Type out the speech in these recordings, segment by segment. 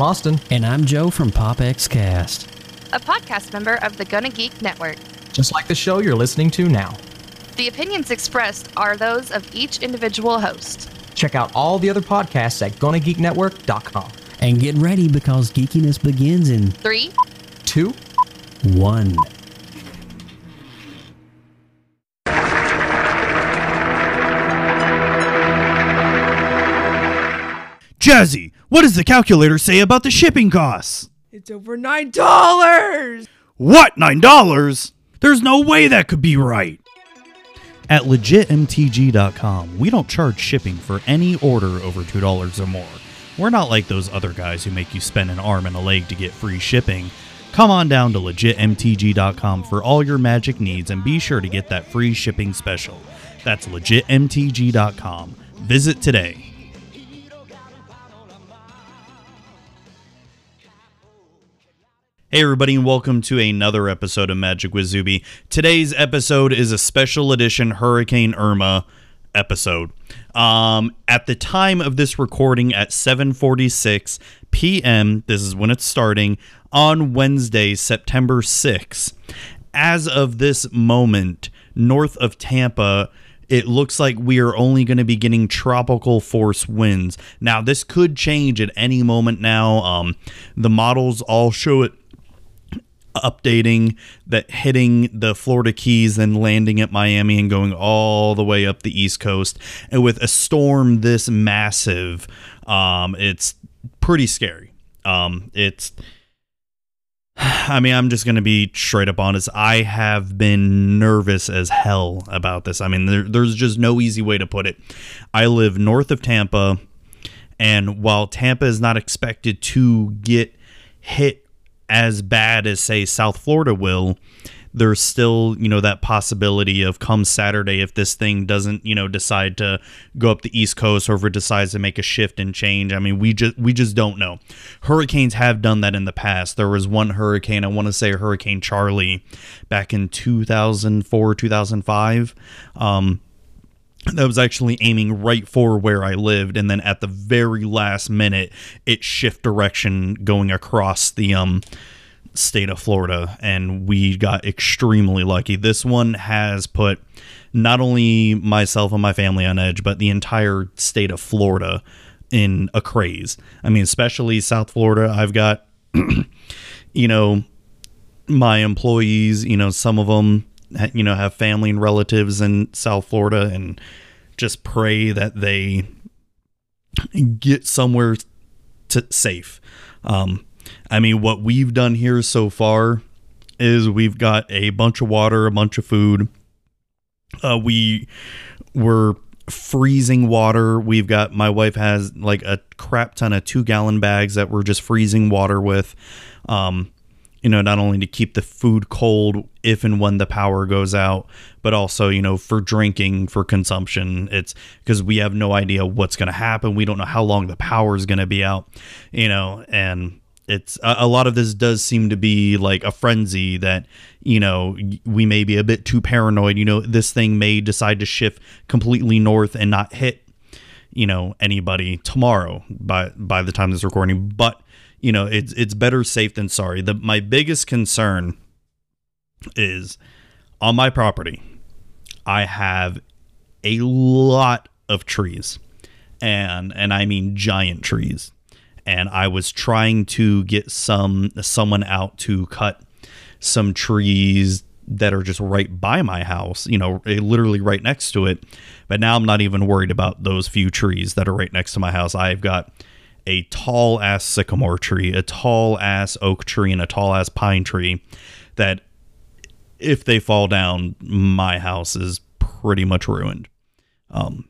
Lindsay, I'm Austin. And I'm Joe from PopX Cast. a podcast member of the Gonna Geek Network. Just like the show you're listening to now. The opinions expressed are those of each individual host. Check out all the other podcasts at GonnaGeekNetwork.com. And get ready because geekiness begins in Three, Two, one. Jazzy, what does the calculator say about the shipping costs? It's over nine dollars. What, $9? There's no way that could be right. At legitmtg.com, we don't charge shipping for any order over $2 or more. We're not like those other guys who make you spend an arm and a leg to get free shipping. Come on down to legitmtg.com for all your magic needs and be sure to get that free shipping special. That's legitmtg.com. Visit today. Hey, everybody, and welcome to another episode of Magic with Zuby. Today's episode is a special edition Hurricane Irma episode. Um, at the time of this recording, at 7:46 p.m., this is when it's starting on Wednesday, September 6th. As of this moment, north of Tampa, it looks like we are only going to be getting tropical force winds. Now, this could change at any moment. Now, um, the models all show it updating that hitting the Florida Keys and landing at Miami and going all the way up the East Coast. And with a storm this massive, um, it's pretty scary. Um, it's. I mean, I'm just going to be straight up honest. I have been nervous as hell about this. I mean, there, there's just no easy way to put it. I live north of Tampa, and while Tampa is not expected to get hit as bad as say South Florida will, there's still, you know, that possibility of come Saturday if this thing doesn't, you know, decide to go up the East Coast or if it decides to make a shift and change. I mean, we just we just don't know. Hurricanes have done that in the past. There was one hurricane, I want to say Hurricane Charley back in 2004, 2005. Um that was actually aiming right for where I lived, and then at the very last minute, it shift direction going across the um state of Florida, and we got extremely lucky. This one has put not only myself and my family on edge, but the entire state of Florida in a craze. I mean, especially South Florida. I've got, you know, my employees. You know, some of them you know have family and relatives in South Florida and just pray that they get somewhere to safe. Um, I mean, what we've done here so far is we've got a bunch of water, a bunch of food. Uh, we were freezing water. We've got my wife has like a crap ton of two gallon bags that we're just freezing water with. Um, you know, not only to keep the food cold if and when the power goes out, but also, you know, for drinking, for consumption. It's because we have no idea what's going to happen. We don't know how long the power is going to be out, you know, and it's a, a lot of this does seem to be like a frenzy that, you know, we may be a bit too paranoid. You know, this thing may decide to shift completely north and not hit, you know, anybody tomorrow by by the time this recording. But you know, it's it's better safe than sorry. The my biggest concern is on my property. I have a lot of trees, and and I mean giant trees. And I was trying to get some someone out to cut some trees that are just right by my house, you know, eh, literally right next to it. But now I'm not even worried about those few trees that are right next to my house. I've got a tall ass sycamore tree, a tall ass oak tree, and a tall ass pine tree that if they fall down, my house is pretty much ruined. Um,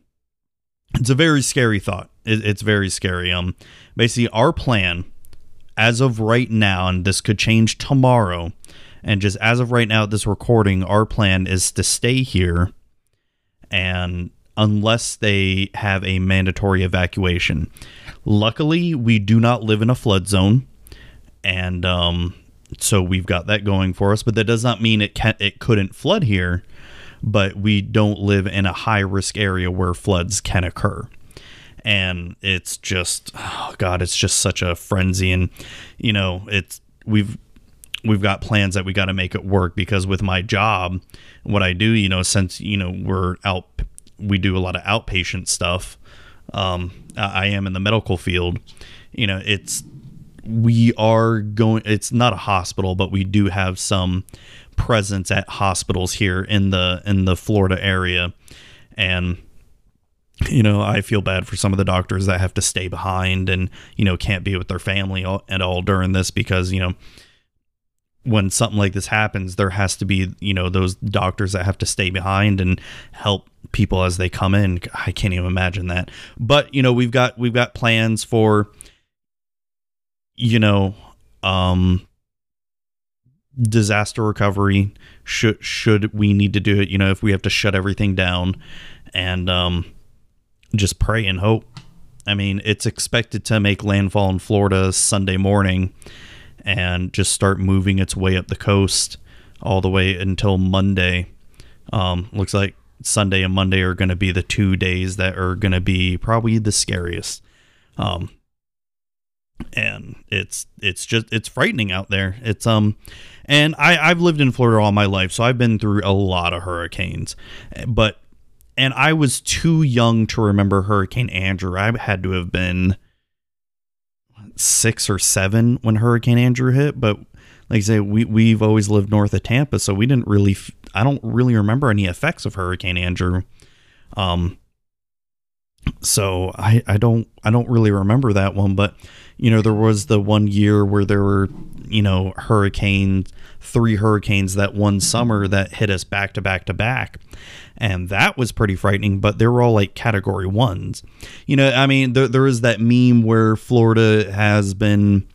it's a very scary thought. It, it's very scary. Um, basically, our plan, as of right now, and this could change tomorrow, and just as of right now, this recording, our plan is to stay here, and unless they have a mandatory evacuation. Luckily, we do not live in a flood zone, and um, so we've got that going for us. But that does not mean it can it couldn't flood here. But we don't live in a high risk area where floods can occur. and it's just oh god, it's just such a frenzy and you know, it's we've we've got plans that we got to make it work because with my job, what I do, you know, since you know we're out, we do a lot of outpatient stuff. Um, I am in the medical field. You know, it's we are going. It's not a hospital, but we do have some presence at hospitals here in the in the Florida area, and you know, I feel bad for some of the doctors that have to stay behind and, you know, can't be with their family at all during this because, you know, when something like this happens, there has to be, you know, those doctors that have to stay behind and help people as they come in. I can't even imagine that. But, you know, we've got we've got plans for you know, um disaster recovery should should we need to do it, you know, if we have to shut everything down and um just pray and hope. I mean, it's expected to make landfall in Florida Sunday morning and just start moving its way up the coast all the way until Monday. Um, looks like Sunday and Monday are going to be the two days that are going to be probably the scariest. Um, and it's it's just it's frightening out there. It's um, and I I've lived in Florida all my life, so I've been through a lot of hurricanes, but and I was too young to remember Hurricane Andrew. I had to have been six or seven when Hurricane Andrew hit, but like I say, we we've always lived north of Tampa, so we didn't really. I don't really remember any effects of Hurricane Andrew. Um. So I I don't I don't really remember that one, but you know there was the one year where there were you know hurricanes, three hurricanes that one summer that hit us back to back to back, and that was pretty frightening. But they were all like Category ones. You know, I mean, there there is that meme where Florida has been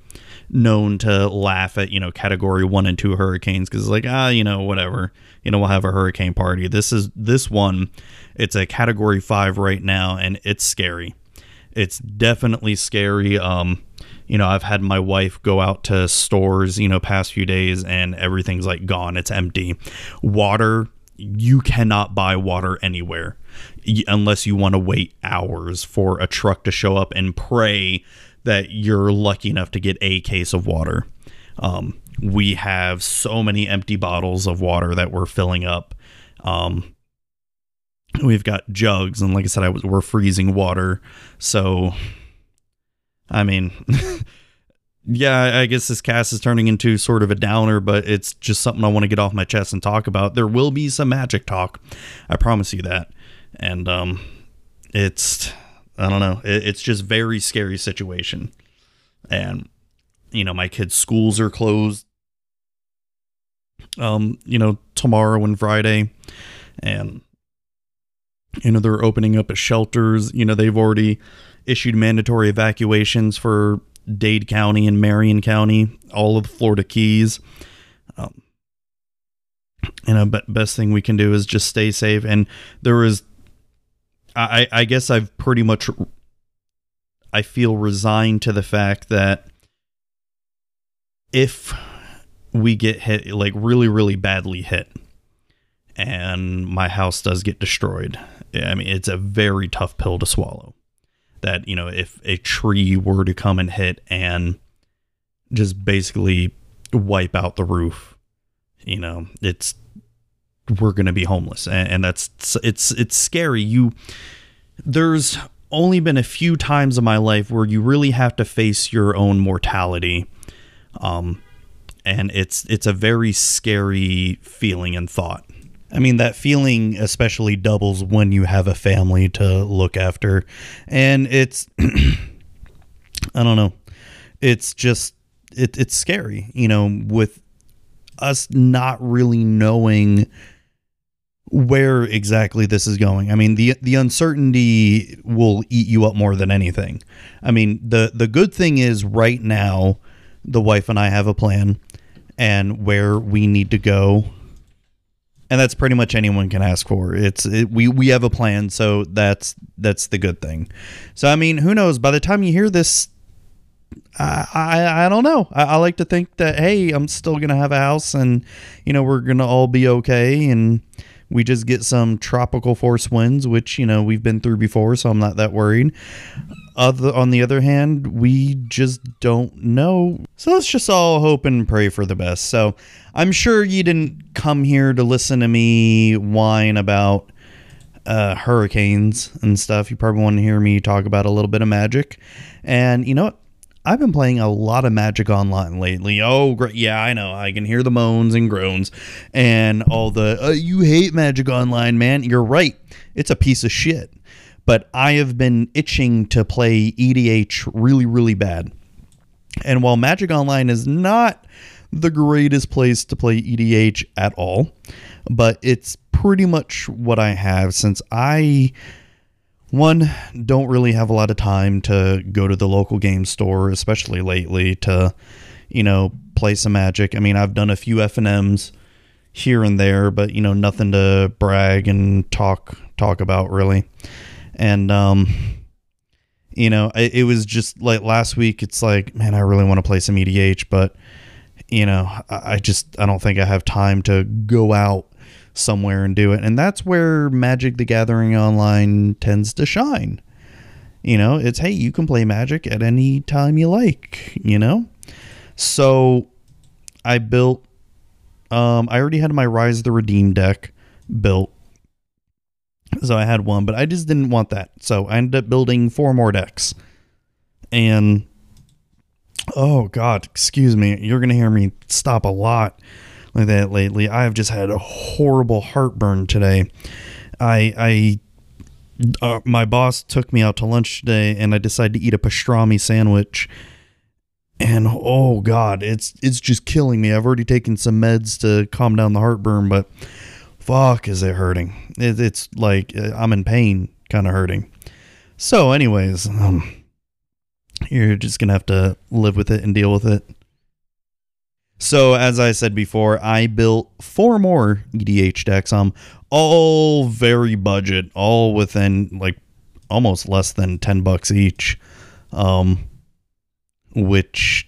known to laugh at you know category one and two hurricanes because it's like ah you know whatever. You know we'll have a hurricane party. This is this one it's a category five right now and it's scary. It's definitely scary. Um you know i've had my wife go out to stores you know past few days and everything's like gone. It's empty. Water you cannot buy water anywhere unless you want to wait hours for a truck to show up and pray that you're lucky enough to get a case of water. Um, we have so many empty bottles of water that we're filling up. Um, we've got jugs, and like I said, I was we're freezing water. So, I mean, yeah, I guess this cast is turning into sort of a downer, but it's just something I want to get off my chest and talk about. There will be some magic talk, I promise you that. And um, it's I don't know, it, it's just very scary situation. And you know, my kids' schools are closed. Um, you know, tomorrow and Friday, and you know they're opening up shelters. You know, they've already issued mandatory evacuations for Dade County and Marion County, all of the Florida Keys. Um, know, but best thing we can do is just stay safe. And there is, I, I guess I've pretty much, I feel resigned to the fact that if we get hit, like really, really badly hit, and my house does get destroyed, I mean, it's a very tough pill to swallow that you know if a tree were to come and hit and just basically wipe out the roof you know it's we're going to be homeless. And, and that's it's it's scary. You there's only been a few times in my life where you really have to face your own mortality um and it's it's a very scary feeling and thought I mean, that feeling especially doubles when you have a family to look after. And it's, I don't know, it's just, it, it's scary, you know, with us not really knowing where exactly this is going. I mean, the the uncertainty will eat you up more than anything. I mean, the the good thing is right now the wife and I have a plan and where we need to go and that's pretty much anyone can ask for. It's it, we we have a plan, so that's that's the good thing. So I mean, who knows? By the time you hear this, I I, I don't know. I, I like to think that hey, I'm still gonna have a house, and you know we're gonna all be okay, and we just get some tropical force winds, which you know we've been through before, so I'm not that worried. Other on the other hand, we just don't know. So let's just all hope and pray for the best. So I'm sure you didn't come here to listen to me whine about uh, hurricanes and stuff. You probably want to hear me talk about a little bit of magic. And you know what? I've been playing a lot of Magic Online lately. Oh, great. Yeah, I know. I can hear the moans and groans and all the, uh, you hate Magic Online, man. You're right. It's a piece of shit. But I have been itching to play EDH really, really bad. And while Magic Online is not the greatest place to play EDH at all, but it's pretty much what I have since I one don't really have a lot of time to go to the local game store especially lately to you know play some magic. I mean i've done a few f&ms here and there but you know nothing to brag and talk talk about really. And um you know it, it was just like last week it's like man i really want to play some edh but you know I, just i don't think i have time to go out somewhere and do it. And that's where Magic the Gathering Online tends to shine. You know, it's hey, you can play Magic at any time you like, you know? So I built um I already had my Rhys the Redeemed deck built. So I had one, but I just didn't want that. So I ended up building four more decks. And oh god, excuse me, you're to hear me stop a lot like that lately. I've just had a horrible heartburn today. I I uh, my boss took me out to lunch today, and I decided to eat a pastrami sandwich. And oh god, it's it's just killing me. I've already taken some meds to calm down the heartburn, but fuck, is it hurting? It, it's like uh, I'm in pain, kind of hurting. So, anyways, um, you're just gonna have to live with it and deal with it. So, as I said before, I built four more EDH decks. Um, all very budget, all within like almost less than ten bucks each. Um, which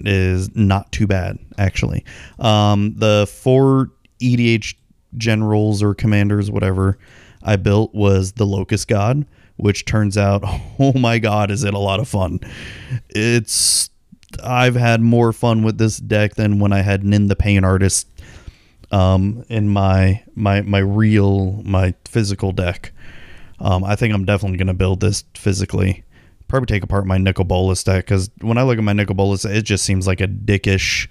is not too bad actually. Um, the four EDH generals or commanders, whatever, I built was the Locust God, which turns out, oh my god, is it a lot of fun! It's I've had more fun with this deck than when I had Nin the Pain Artist um, in my my my real my physical deck. Um, I think I'm definitely gonna build this physically. Probably take apart my Nicol Bolas deck because when I look at my Nicol Bolas, it just seems like a dickish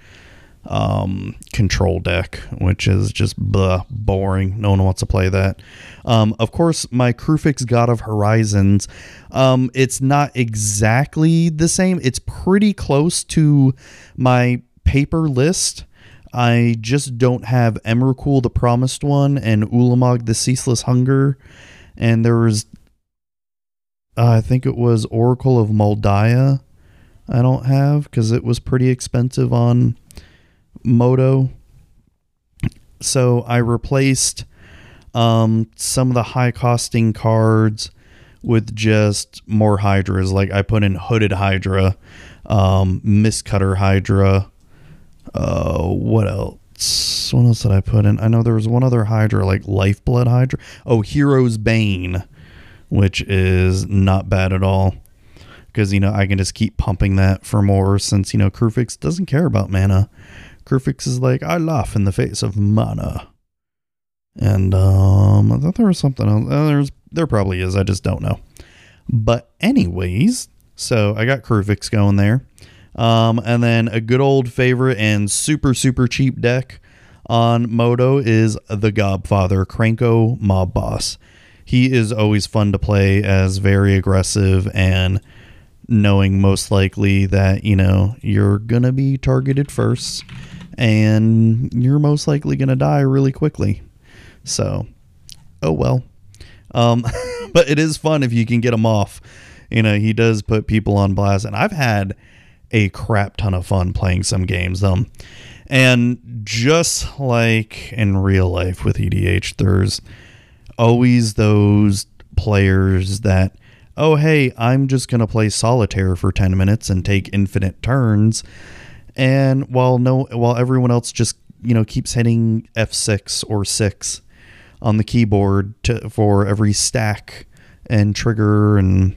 um, control deck, which is just blah, boring. No one wants to play that. Um, of course, my Kruphix God of Horizons, um, it's not exactly the same. It's pretty close to my paper list. I just don't have Emrakul, the Promised One, and Ulamog, the Ceaseless Hunger. And there was, uh, I think it was Oracle of Daya. I don't have because it was pretty expensive on MODO. So I replaced um, some of the high costing cards with just more Hydras. Like I put in Hooded Hydra, um, Mistcutter Hydra. Uh, what else? What else did I put in? I know there was one other Hydra, like Lifeblood Hydra. Oh, Heroes' Bane, which is not bad at all. Because, you know, I can just keep pumping that for more since, you know, Kruphix doesn't care about mana. Kruphix is like, I laugh in the face of mana. And um, I thought there was something else. Uh, there's there probably is. I just don't know. But anyways, so I got Kruphix going there. Um, and then a good old favorite and super super cheap deck on MODO is the Godfather Krenko Mob Boss. He is always fun to play as very aggressive and knowing most likely that you know you're gonna be targeted first and you're most likely going to die really quickly. So, oh well. Um, but it is fun if you can get him off. You know, he does put people on blast, and I've had a crap ton of fun playing some games. Um, and just like in real life with EDH, there's always those players that, oh, hey, I'm just going to play solitaire for 10 minutes and take infinite turns and while no while everyone else just you know keeps hitting F6 or 6 on the keyboard to, for every stack and trigger and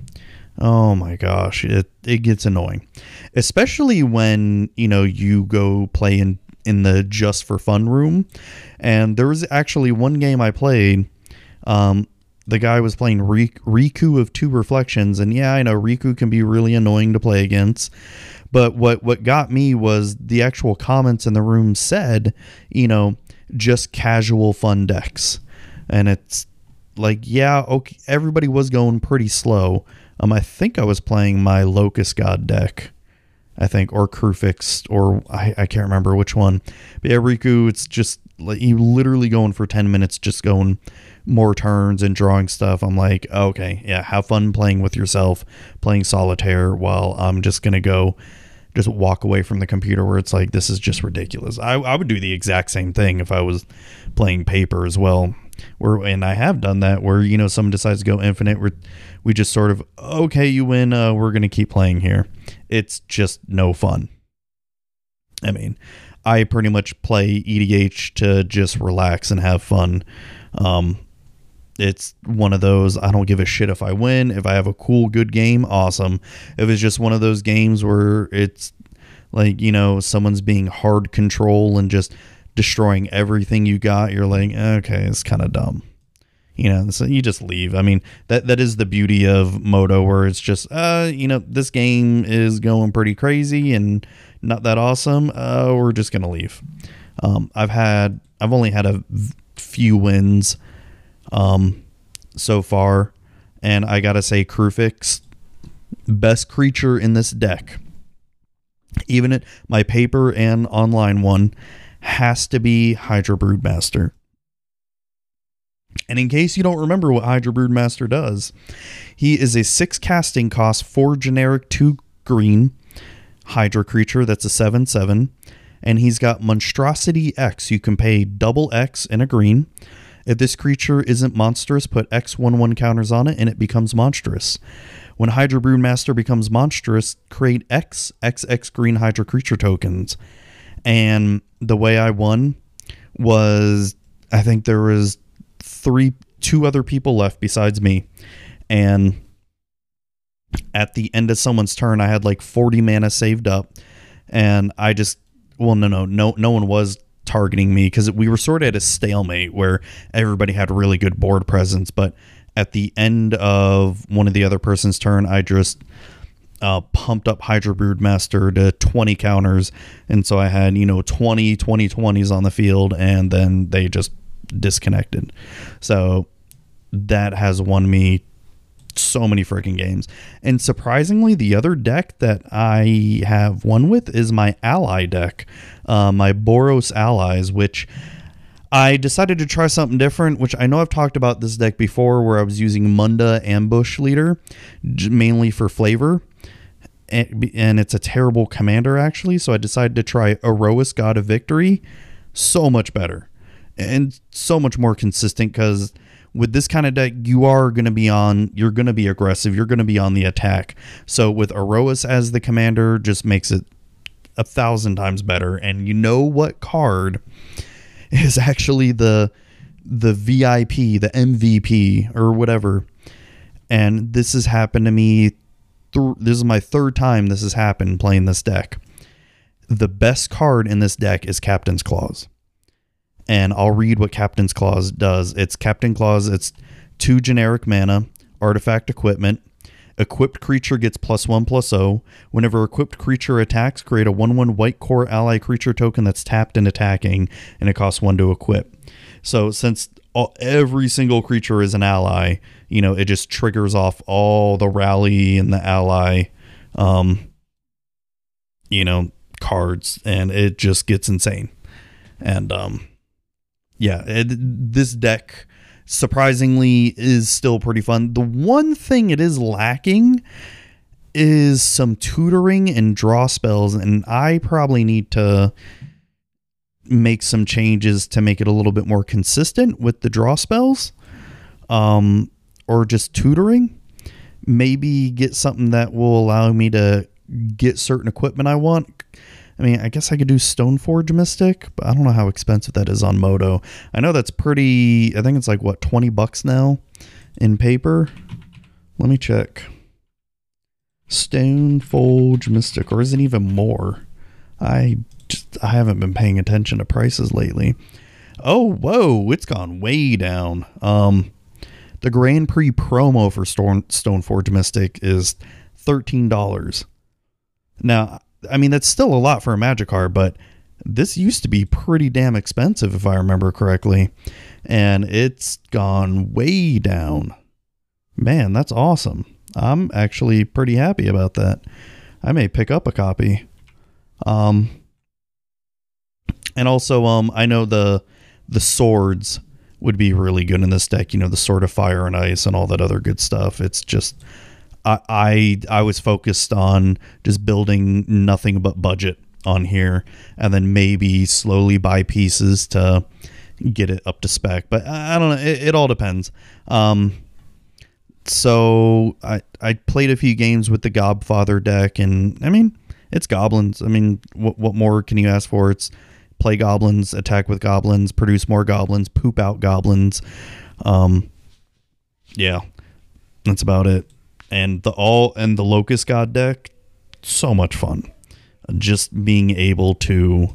oh my gosh, it it gets annoying. Especially when, you know, you go play in in the just for fun room. And there was actually one game I played um the guy was playing Riku of Two Reflections, and yeah, I know Riku can be really annoying to play against. But what what got me was the actual comments in the room said, you know, just casual fun decks, and it's like, yeah, okay, everybody was going pretty slow. Um, I think I was playing my Locust God deck. I think, or Kruphix, or I, I can't remember which one. But yeah, Riku, it's just like you literally going for 10 minutes, just going more turns and drawing stuff, I'm like, okay, yeah, have fun playing with yourself, playing solitaire while I'm just to go just walk away from the computer where it's like, this is just ridiculous. I, I would do the exact same thing if I was playing paper as well. Where, and I have done that where, you know, someone decides to go infinite, where we just sort of, okay, you win, uh, we're to keep playing here. It's just no fun. I mean, I pretty much play EDH to just relax and have fun. Um, it's one of those I don't give a shit if I win. If I have a cool, good game, awesome. If it's just one of those games where it's like, you know, someone's being hard control and just destroying everything you got, you're like, okay, it's kind of dumb. You know, so you just leave. I mean, that that is the beauty of MODO, where it's just, uh, you know, this game is going pretty crazy and not that awesome. Uh, we're just gonna leave. Um, I've had, I've only had a few wins um, so far. And I gotta say, Kruphix, best creature in this deck. Even at my paper and online one has to be Hydra Broodmaster. And in case you don't remember what Hydra Broodmaster does, he is a six casting cost, four generic, two green Hydra creature that's a 7 7. And he's got Monstrosity X. You can pay double X in a green. If this creature isn't monstrous, put X 1 1 counters on it and it becomes monstrous. When Hydra Broodmaster becomes monstrous, create X XX green Hydra creature tokens. And the way I won was I think there was three two other people left besides me. And at the end of someone's turn, I had like 40 mana saved up. And I just well no no no no one was targeting me because we were sort of at a stalemate where everybody had really good board presence. But at the end of one of the other person's turn, I just uh, pumped up Hydra Broodmaster to 20 counters. And so I had, you know, 20, 20 20s on the field, and then they just disconnected. So that has won me so many freaking games. And surprisingly, the other deck that I have won with is my ally deck, uh, my Boros allies, which I decided to try something different, which I know I've talked about this deck before, where I was using Munda Ambush Leader mainly for flavor. And it's a terrible commander, actually. So I decided to try Iroas God of Victory. So much better and so much more consistent because with this kind of deck, you are going to be on, you're going to be aggressive, you're going to be on the attack. So with Iroas as the commander, just makes it a thousand times better. And you know what card is actually the the VIP, the MVP, or whatever. And this has happened to me. Th- this is my third time this has happened playing this deck. The best card in this deck is Captain's Claws and I'll read what Captain's Claws does. It's Captain Claws, it's two generic mana, artifact equipment. Equipped creature gets plus one plus O. Whenever equipped creature attacks, create a 1 1 white Kor ally creature token that's tapped and attacking, and it costs one to equip. So, since all, every single creature is an ally, you know, it just triggers off all the rally and the ally, um, you know, cards, and it just gets insane. And, um, yeah, it, this deck surprisingly is still pretty fun. The one thing it is lacking is some tutoring and draw spells, and I probably need to make some changes to make it a little bit more consistent with the draw spells, um, or just tutoring. Maybe get something that will allow me to get certain equipment I want I mean, I guess I could do Stoneforge Mystic, but I don't know how expensive that is on MODO. I know that's pretty. I think it's like what twenty bucks now in paper. Let me check. Stoneforge Mystic, or is it even more? I just I haven't been paying attention to prices lately. Oh, whoa, it's gone way down. Um, the Grand Prix promo for Stone Stoneforge Mystic is thirteen dollars. Now, I mean that's still a lot for a Magic card, but this used to be pretty damn expensive if I remember correctly, and it's gone way down. Man, that's awesome. I'm actually pretty happy about that. I may pick up a copy. Um, and also, um, I know the the swords would be really good in this deck. You know, the sword of fire and ice and all that other good stuff. It's just I I, I was focused on just building nothing but budget on here, and then maybe slowly buy pieces to get it up to spec. But I don't know. It, it all depends. Um, so I I played a few games with the Godfather deck, and I mean it's goblins. I mean, what what more can you ask for? It's play goblins, attack with goblins, produce more goblins, poop out goblins. Um, yeah, that's about it. And the all and the locust god deck, so much fun. Just being able to.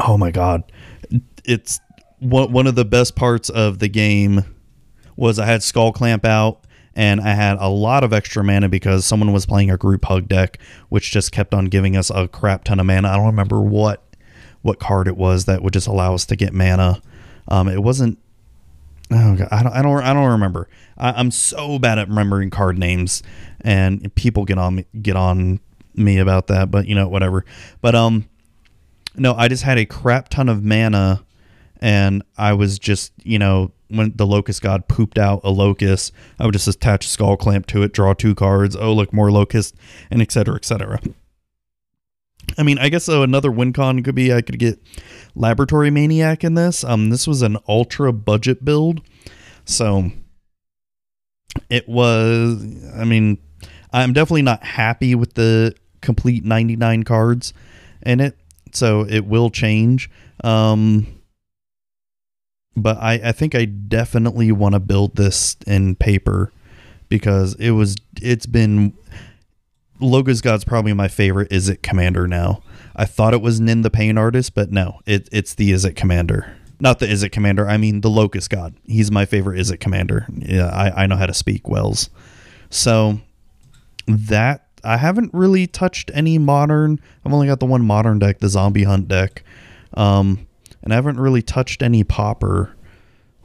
Oh my god, it's one one of the best parts of the game was I had Skull Clamp out and I had a lot of extra mana because someone was playing a group hug deck, which just kept on giving us a crap ton of mana. I don't remember what what card it was that would just allow us to get mana. Um, it wasn't. Oh God, I don't. I don't. I don't remember. I, am so bad at remembering card names, and people get on me, get on me about that. But you know, whatever. But um, no, I just had a crap ton of mana, and I was just you know when the locust god pooped out a locust, I would just attach a skull clamp to it, draw two cards. Oh, look, more locust, and etc. etc. I mean, I guess so another win con could be I could get Laboratory Maniac in this. Um, this was an ultra budget build, so it was. I mean, I'm definitely not happy with the complete 99 cards in it, so it will change. Um, but I, I think I definitely want to build this in paper because it was it's been Locust God's probably my favorite Izzet Commander now. I thought it was Nin the Pain Artist, but no, it, it's the Izzet Commander. Not the Izzet Commander, I mean the Locust God. He's my favorite Izzet Commander. Yeah, I, I know how to speak Wells. So that I haven't really touched any modern. I've only got the one modern deck, the Zombie Hunt deck. Um, and I haven't really touched any Pauper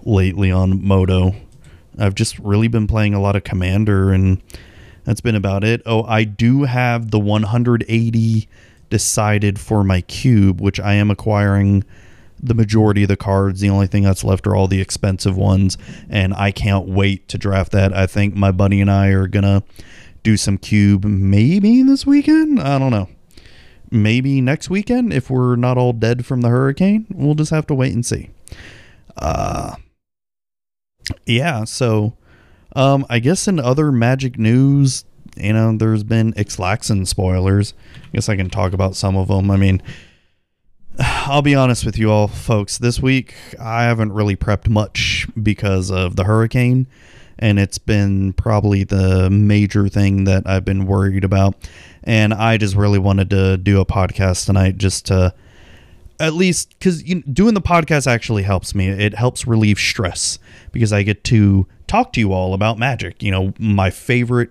lately on MODO. I've just really been playing a lot of Commander, and that's been about it. Oh, I do have the 180 decided for my cube, which I am acquiring the majority of the cards. The only thing that's left are all the expensive ones, and I can't wait to draft that. I think my buddy and I are gonna do some cube maybe this weekend. I don't know maybe next weekend if we're not all dead from the hurricane. We'll just have to wait and see. Uh yeah, so um I guess in other magic news, you know, there's been Ixalan spoilers. I guess I can talk about some of them. I mean, I'll be honest with you all folks. This week I haven't really prepped much because of the hurricane and it's been probably the major thing that I've been worried about. And I just really wanted to do a podcast tonight just to at least because you know, doing the podcast actually helps me. It helps relieve stress because I get to talk to you all about Magic. You know, my favorite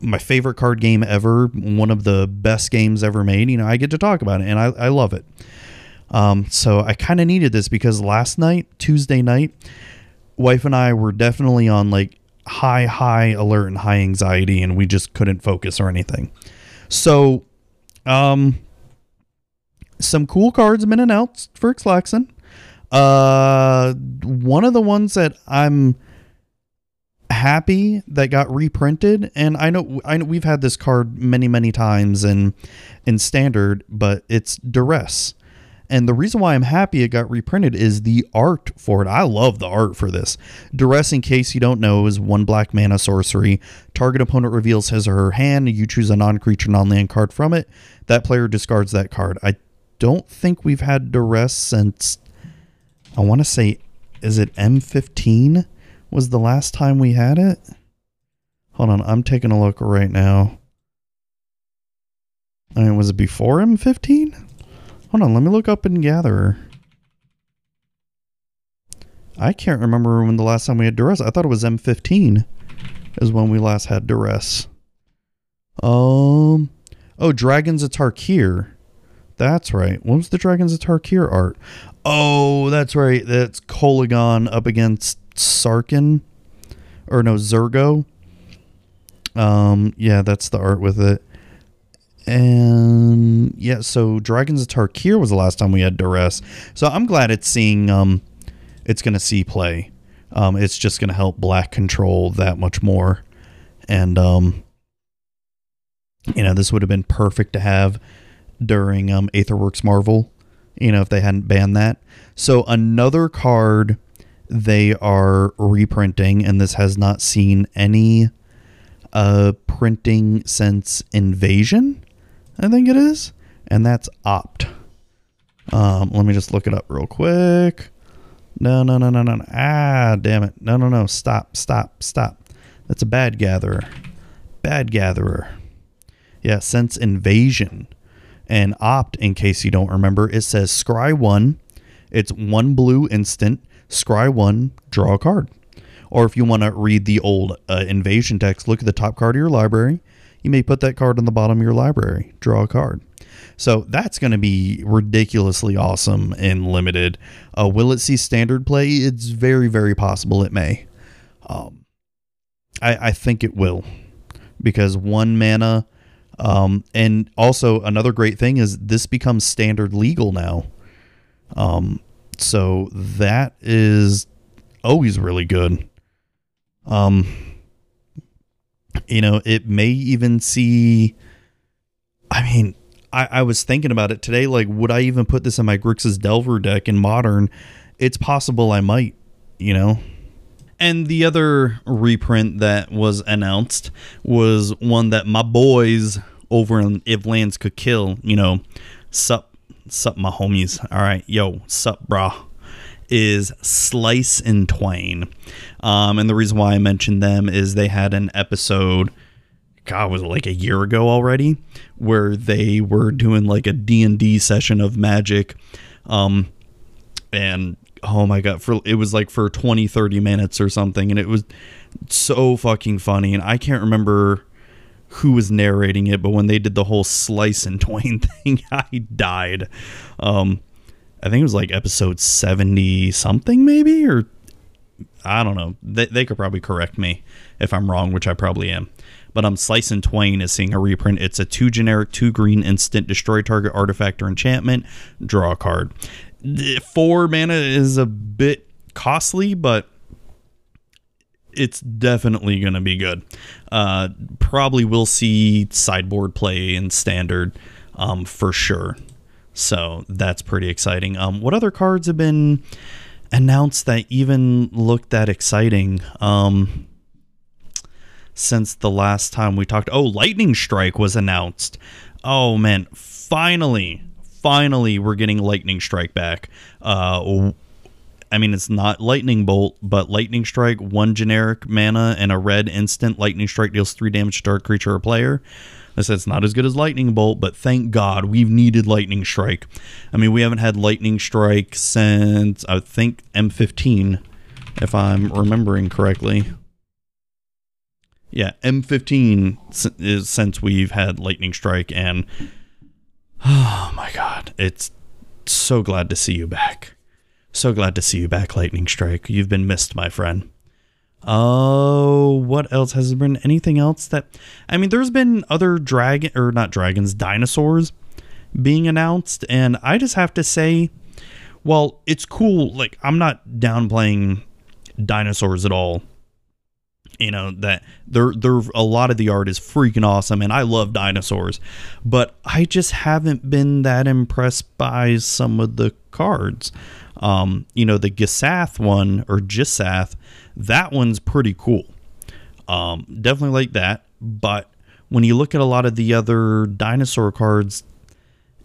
my favorite card game ever, one of the best games ever made. You know, I get to talk about it and I, I love it. Um, so I kind of needed this because last night, Tuesday night, wife and I were definitely on like high, high alert and high anxiety, and we just couldn't focus or anything. So, um, some cool cards have been announced for Ixalan. Uh, one of the ones that I'm happy that got reprinted, and I know I know we've had this card many, many times in in standard, but it's Duress, And the reason why I'm happy it got reprinted is the art for it. I love the art for this. Duress, in case you don't know, is one black mana sorcery. Target opponent reveals his or her hand. You choose a non creature, non land card from it. That player discards that card. I don't think we've had Duress since, I want to say, is it M15? Was the last time we had it? Hold on, I'm taking a look right now. I mean, was it before M15? Hold on, let me look up in Gatherer. I can't remember when the last time we had Duress. I thought it was M15 is when we last had Duress. Um, oh, Dragons of Tarkir. That's right. What was the Dragons of Tarkir art? Oh, that's right. That's Kolaghan up against Sarkhan. Or no, Zurgo. Um, yeah, that's the art with it. And yeah, so Dragons of Tarkir was the last time we had Duress. So I'm glad it's seeing um it's gonna see play. Um it's just gonna help black control that much more. And um you know, this would have been perfect to have during um Aetherworks Marvel, you know, if they hadn't banned that. So another card they are reprinting, and this has not seen any uh printing since Invasion. I think it is, and that's opt. Um, let me just look it up real quick. No, no, no, no, no. Ah, damn it. No, no, no. Stop, stop, stop. That's a bad gatherer. Bad gatherer. Yeah, since invasion. And opt, in case you don't remember, it says scry one. It's one blue instant. Scry one, draw a card. Or if you want to read the old uh, invasion text, look at the top card of your library you may put that card on the bottom of your library, draw a card. So that's going to be ridiculously awesome and limited. Uh, will it see standard play? It's very, very possible it may. Um, I, I think it will because one mana. Um, and also another great thing is this becomes standard legal now. Um, so that is always really good. Um, you know, it may even see. I mean, I, I was thinking about it today. Like, would I even put this in my Grixis Delver deck in modern? It's possible I might, you know. And the other reprint that was announced was one that my boys over in If Lands Could Kill, you know, sup, sup, my homies. All right, yo, sup, brah is Slice in Twain. Um, and the reason why I mentioned them is they had an episode, God, was it like a year ago already, where they were doing like a D&D session of Magic. Um, and oh my God, for it was like for 20, 30 minutes or something. And it was so fucking funny. And I can't remember who was narrating it, but when they did the whole Slice in Twain thing, I died. Um, I think it was like episode 70 something, maybe, or I don't know. They, they could probably correct me if I'm wrong, which I probably am. But um, Slice in Twain is seeing a reprint. It's a two generic, two green instant, destroy target artifact or enchantment, draw a card. Four mana is a bit costly, but it's definitely going to be good. Uh, probably will see sideboard play in standard um, for sure. So that's pretty exciting. Um, what other cards have been announced that even look that exciting? Um, since the last time we talked. Oh, Lightning Strike was announced. Oh man, finally, finally, we're getting Lightning Strike back. Uh, I mean, it's not Lightning Bolt, but Lightning Strike, one generic mana and a red instant. Lightning Strike deals three damage to target creature or player. I said it's not as good as Lightning Bolt, but thank God we've needed Lightning Strike. I mean, we haven't had Lightning Strike since I think M15, if I'm remembering correctly. Yeah, M15 is since we've had Lightning Strike, and oh my God, it's so glad to see you back. So glad to see you back, Lightning Strike. You've been missed, my friend. Oh, what else has there been? Anything else that I mean, there's been other dragon or not dragons, dinosaurs being announced, and I just have to say, well, it's cool. Like I'm not downplaying dinosaurs at all. you know that there there a lot of the art is freaking awesome and I love dinosaurs but I just haven't been that impressed by some of the cards um you know the Gishath one or Gishath that one's pretty cool. Um definitely like that. But when you look at a lot of the other dinosaur cards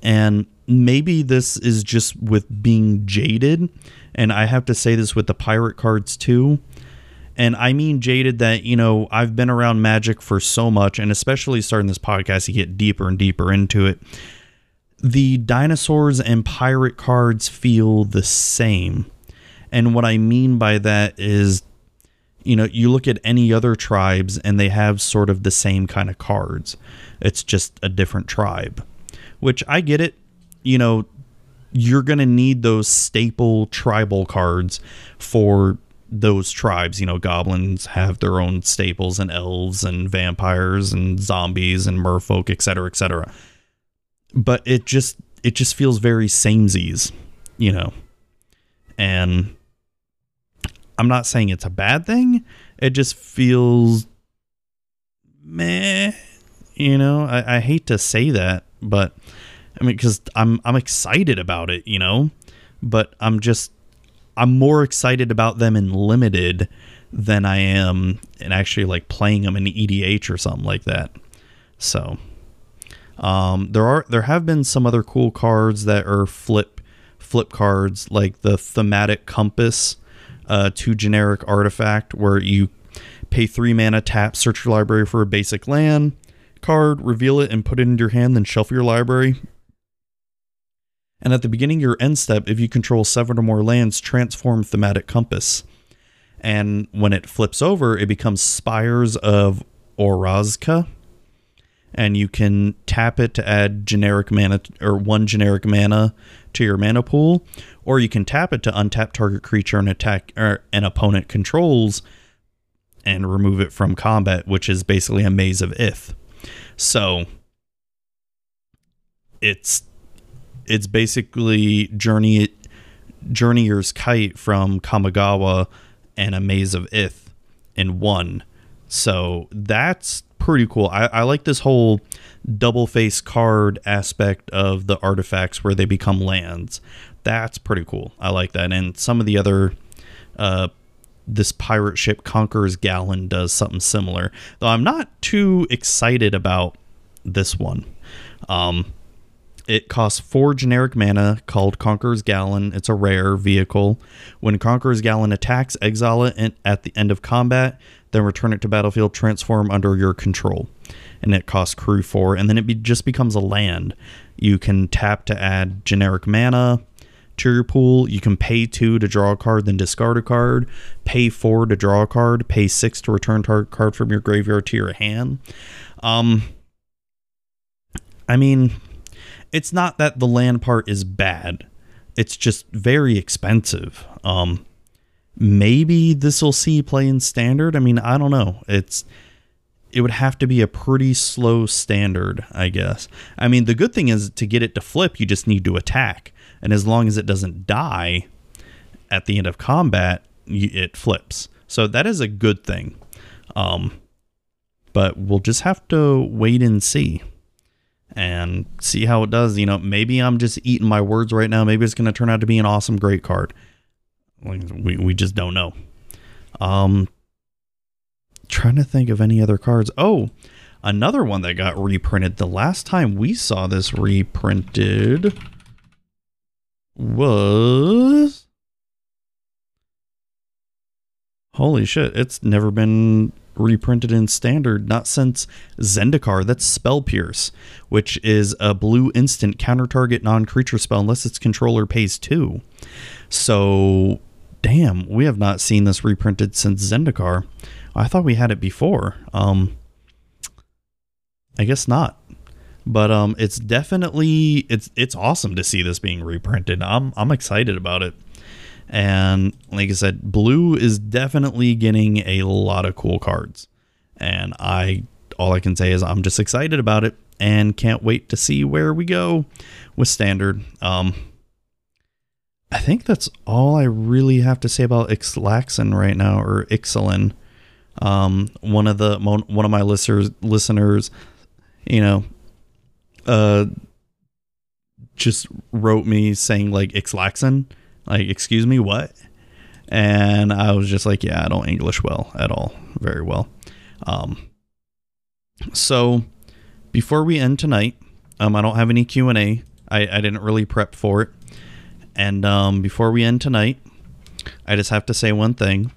and maybe this is just with being jaded and I have to say this with the pirate cards too. And I mean jaded that, you know, I've been around magic for so much, and especially starting this podcast, you get deeper and deeper into it. The dinosaurs and pirate cards feel the same. And what I mean by that is, you know, you look at any other tribes and they have sort of the same kind of cards. It's just a different tribe, which I get it. You know, you're going to need those staple tribal cards for those tribes. You know, goblins have their own staples, and elves, and vampires, and zombies, and merfolk, etc., etc. But it just it just feels very samesies, you know. And I'm not saying it's a bad thing. It just feels meh. You know, I, I hate to say that, but I mean, because I'm I'm excited about it, you know, but I'm just I'm more excited about them in limited than I am in actually like playing them in EDH or something like that. So um, there are there have been some other cool cards that are flip flip cards like the Thaumatic Compass, uh, two generic artifact where you pay three mana, tap, search your library for a basic land card, reveal it, and put it into your hand, then shuffle your library. And at the beginning your end step, if you control seven or more lands, transform Thaumatic Compass. And when it flips over, it becomes Spires of Orazca. And you can tap it to add generic mana or one generic mana to your mana pool, or you can tap it to untap target creature and attack or an opponent controls and remove it from combat, which is basically a maze of Ith. So it's it's basically Journey Journeyer's Kite from Kamigawa and a Maze of Ith in one. So that's pretty cool. I, I like this whole double face card aspect of the artifacts where they become lands. That's pretty cool. I like that. And some of the other uh, this pirate ship Conqueror's Galleon does something similar. Though I'm not too excited about this one. Um, it costs four generic mana called Conqueror's Galleon. It's a rare vehicle. When Conqueror's Galleon attacks, exile it at the end of combat, then return it to battlefield, transform under your control. And it costs crew four, and then it be, just becomes a land. You can tap to add generic mana to your pool. You can pay two to draw a card, then discard a card. Pay four to draw a card. Pay six to return target card from your graveyard to your hand. Um, I mean, it's not that the land part is bad. It's just very expensive. Um, maybe this will see play in standard. I mean, I don't know. It's it would have to be a pretty slow standard, I guess. I mean, the good thing is to get it to flip, you just need to attack, and as long as it doesn't die at the end of combat, it flips. So that is a good thing. Um, but we'll just have to wait and see and see how it does. You know, maybe I'm just eating my words right now. Maybe it's going to turn out to be an awesome, great card. We, we just don't know. Um, trying to think of any other cards. Oh, another one that got reprinted. The last time we saw this reprinted was. Holy shit, it's never been reprinted in standard not since Zendikar. That's Spell Pierce, which is a blue instant counter target non creature spell unless its controller pays two. So, damn, we have not seen this reprinted since Zendikar. I thought we had it before. Um, I guess not. But um, it's definitely it's it's awesome to see this being reprinted. I'm I'm excited about it. And like I said, blue is definitely getting a lot of cool cards. And I all I can say is I'm just excited about it and can't wait to see where we go with standard. Um I think that's all I really have to say about Ixlaxen right now, or Ixalan. Um, one of the one of my listeners listeners, you know, uh, just wrote me saying like Ixlaxon, like excuse me, what? And I was just like, yeah, I don't English well at all, very well. Um, so before we end tonight, um, I don't have any Q and A. I, I didn't really prep for it. And um, before we end tonight, I just have to say one thing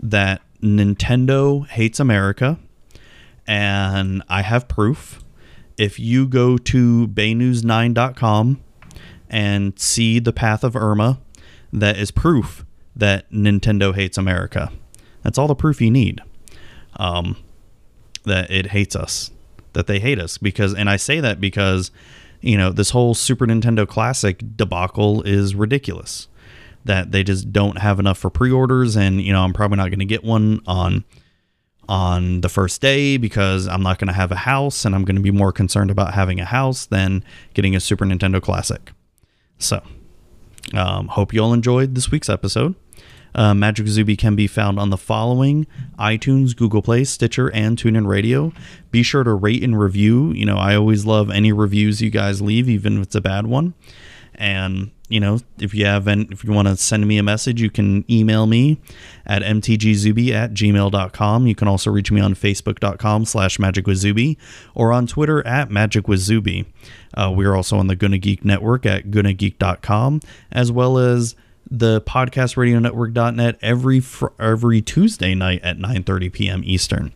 that Nintendo hates America, and I have proof. If you go to baynews9.com and see the path of Irma, that is proof that Nintendo hates America. That's all the proof you need. Um, that it hates us, that they hate us because, and I say that because, you know, this whole Super Nintendo Classic debacle is ridiculous. That they just don't have enough for pre-orders, and you know, I'm probably not going to get one on on the first day because I'm not going to have a house, and I'm going to be more concerned about having a house than getting a Super Nintendo Classic. So, um, hope you all enjoyed this week's episode. Uh, Magic Zuby can be found on the following iTunes, Google Play, Stitcher, and TuneIn Radio. Be sure to rate and review. You know, I always love any reviews you guys leave, even if it's a bad one. And you know, if you have, any, if you want to send me a message, you can email me at mtgzuby at gmail.com. You can also reach me on facebook.com slash magicwithzuby or on Twitter at magicwithzuby. Uh, we're also on the Gonna Geek Network at gonnageek.com, as well as the podcast radio network.net every every Tuesday night at 9:30 p.m. Eastern.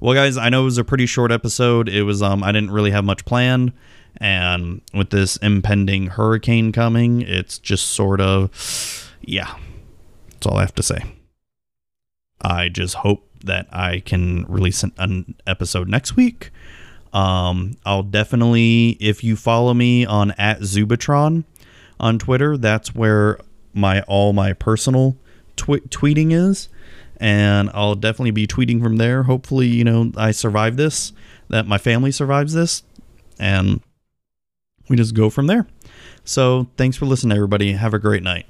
Well guys, I know it was a pretty short episode. It was um I didn't really have much planned and with this impending hurricane coming, it's just sort of yeah. That's all I have to say. I just hope that I can release an, an episode next week. Um, I'll definitely, if you follow me on at Zubatron on Twitter, that's where my all my personal tw- tweeting is, and I'll definitely be tweeting from there. Hopefully, you know I survive this, that my family survives this, and we just go from there. So thanks for listening, everybody. Have a great night.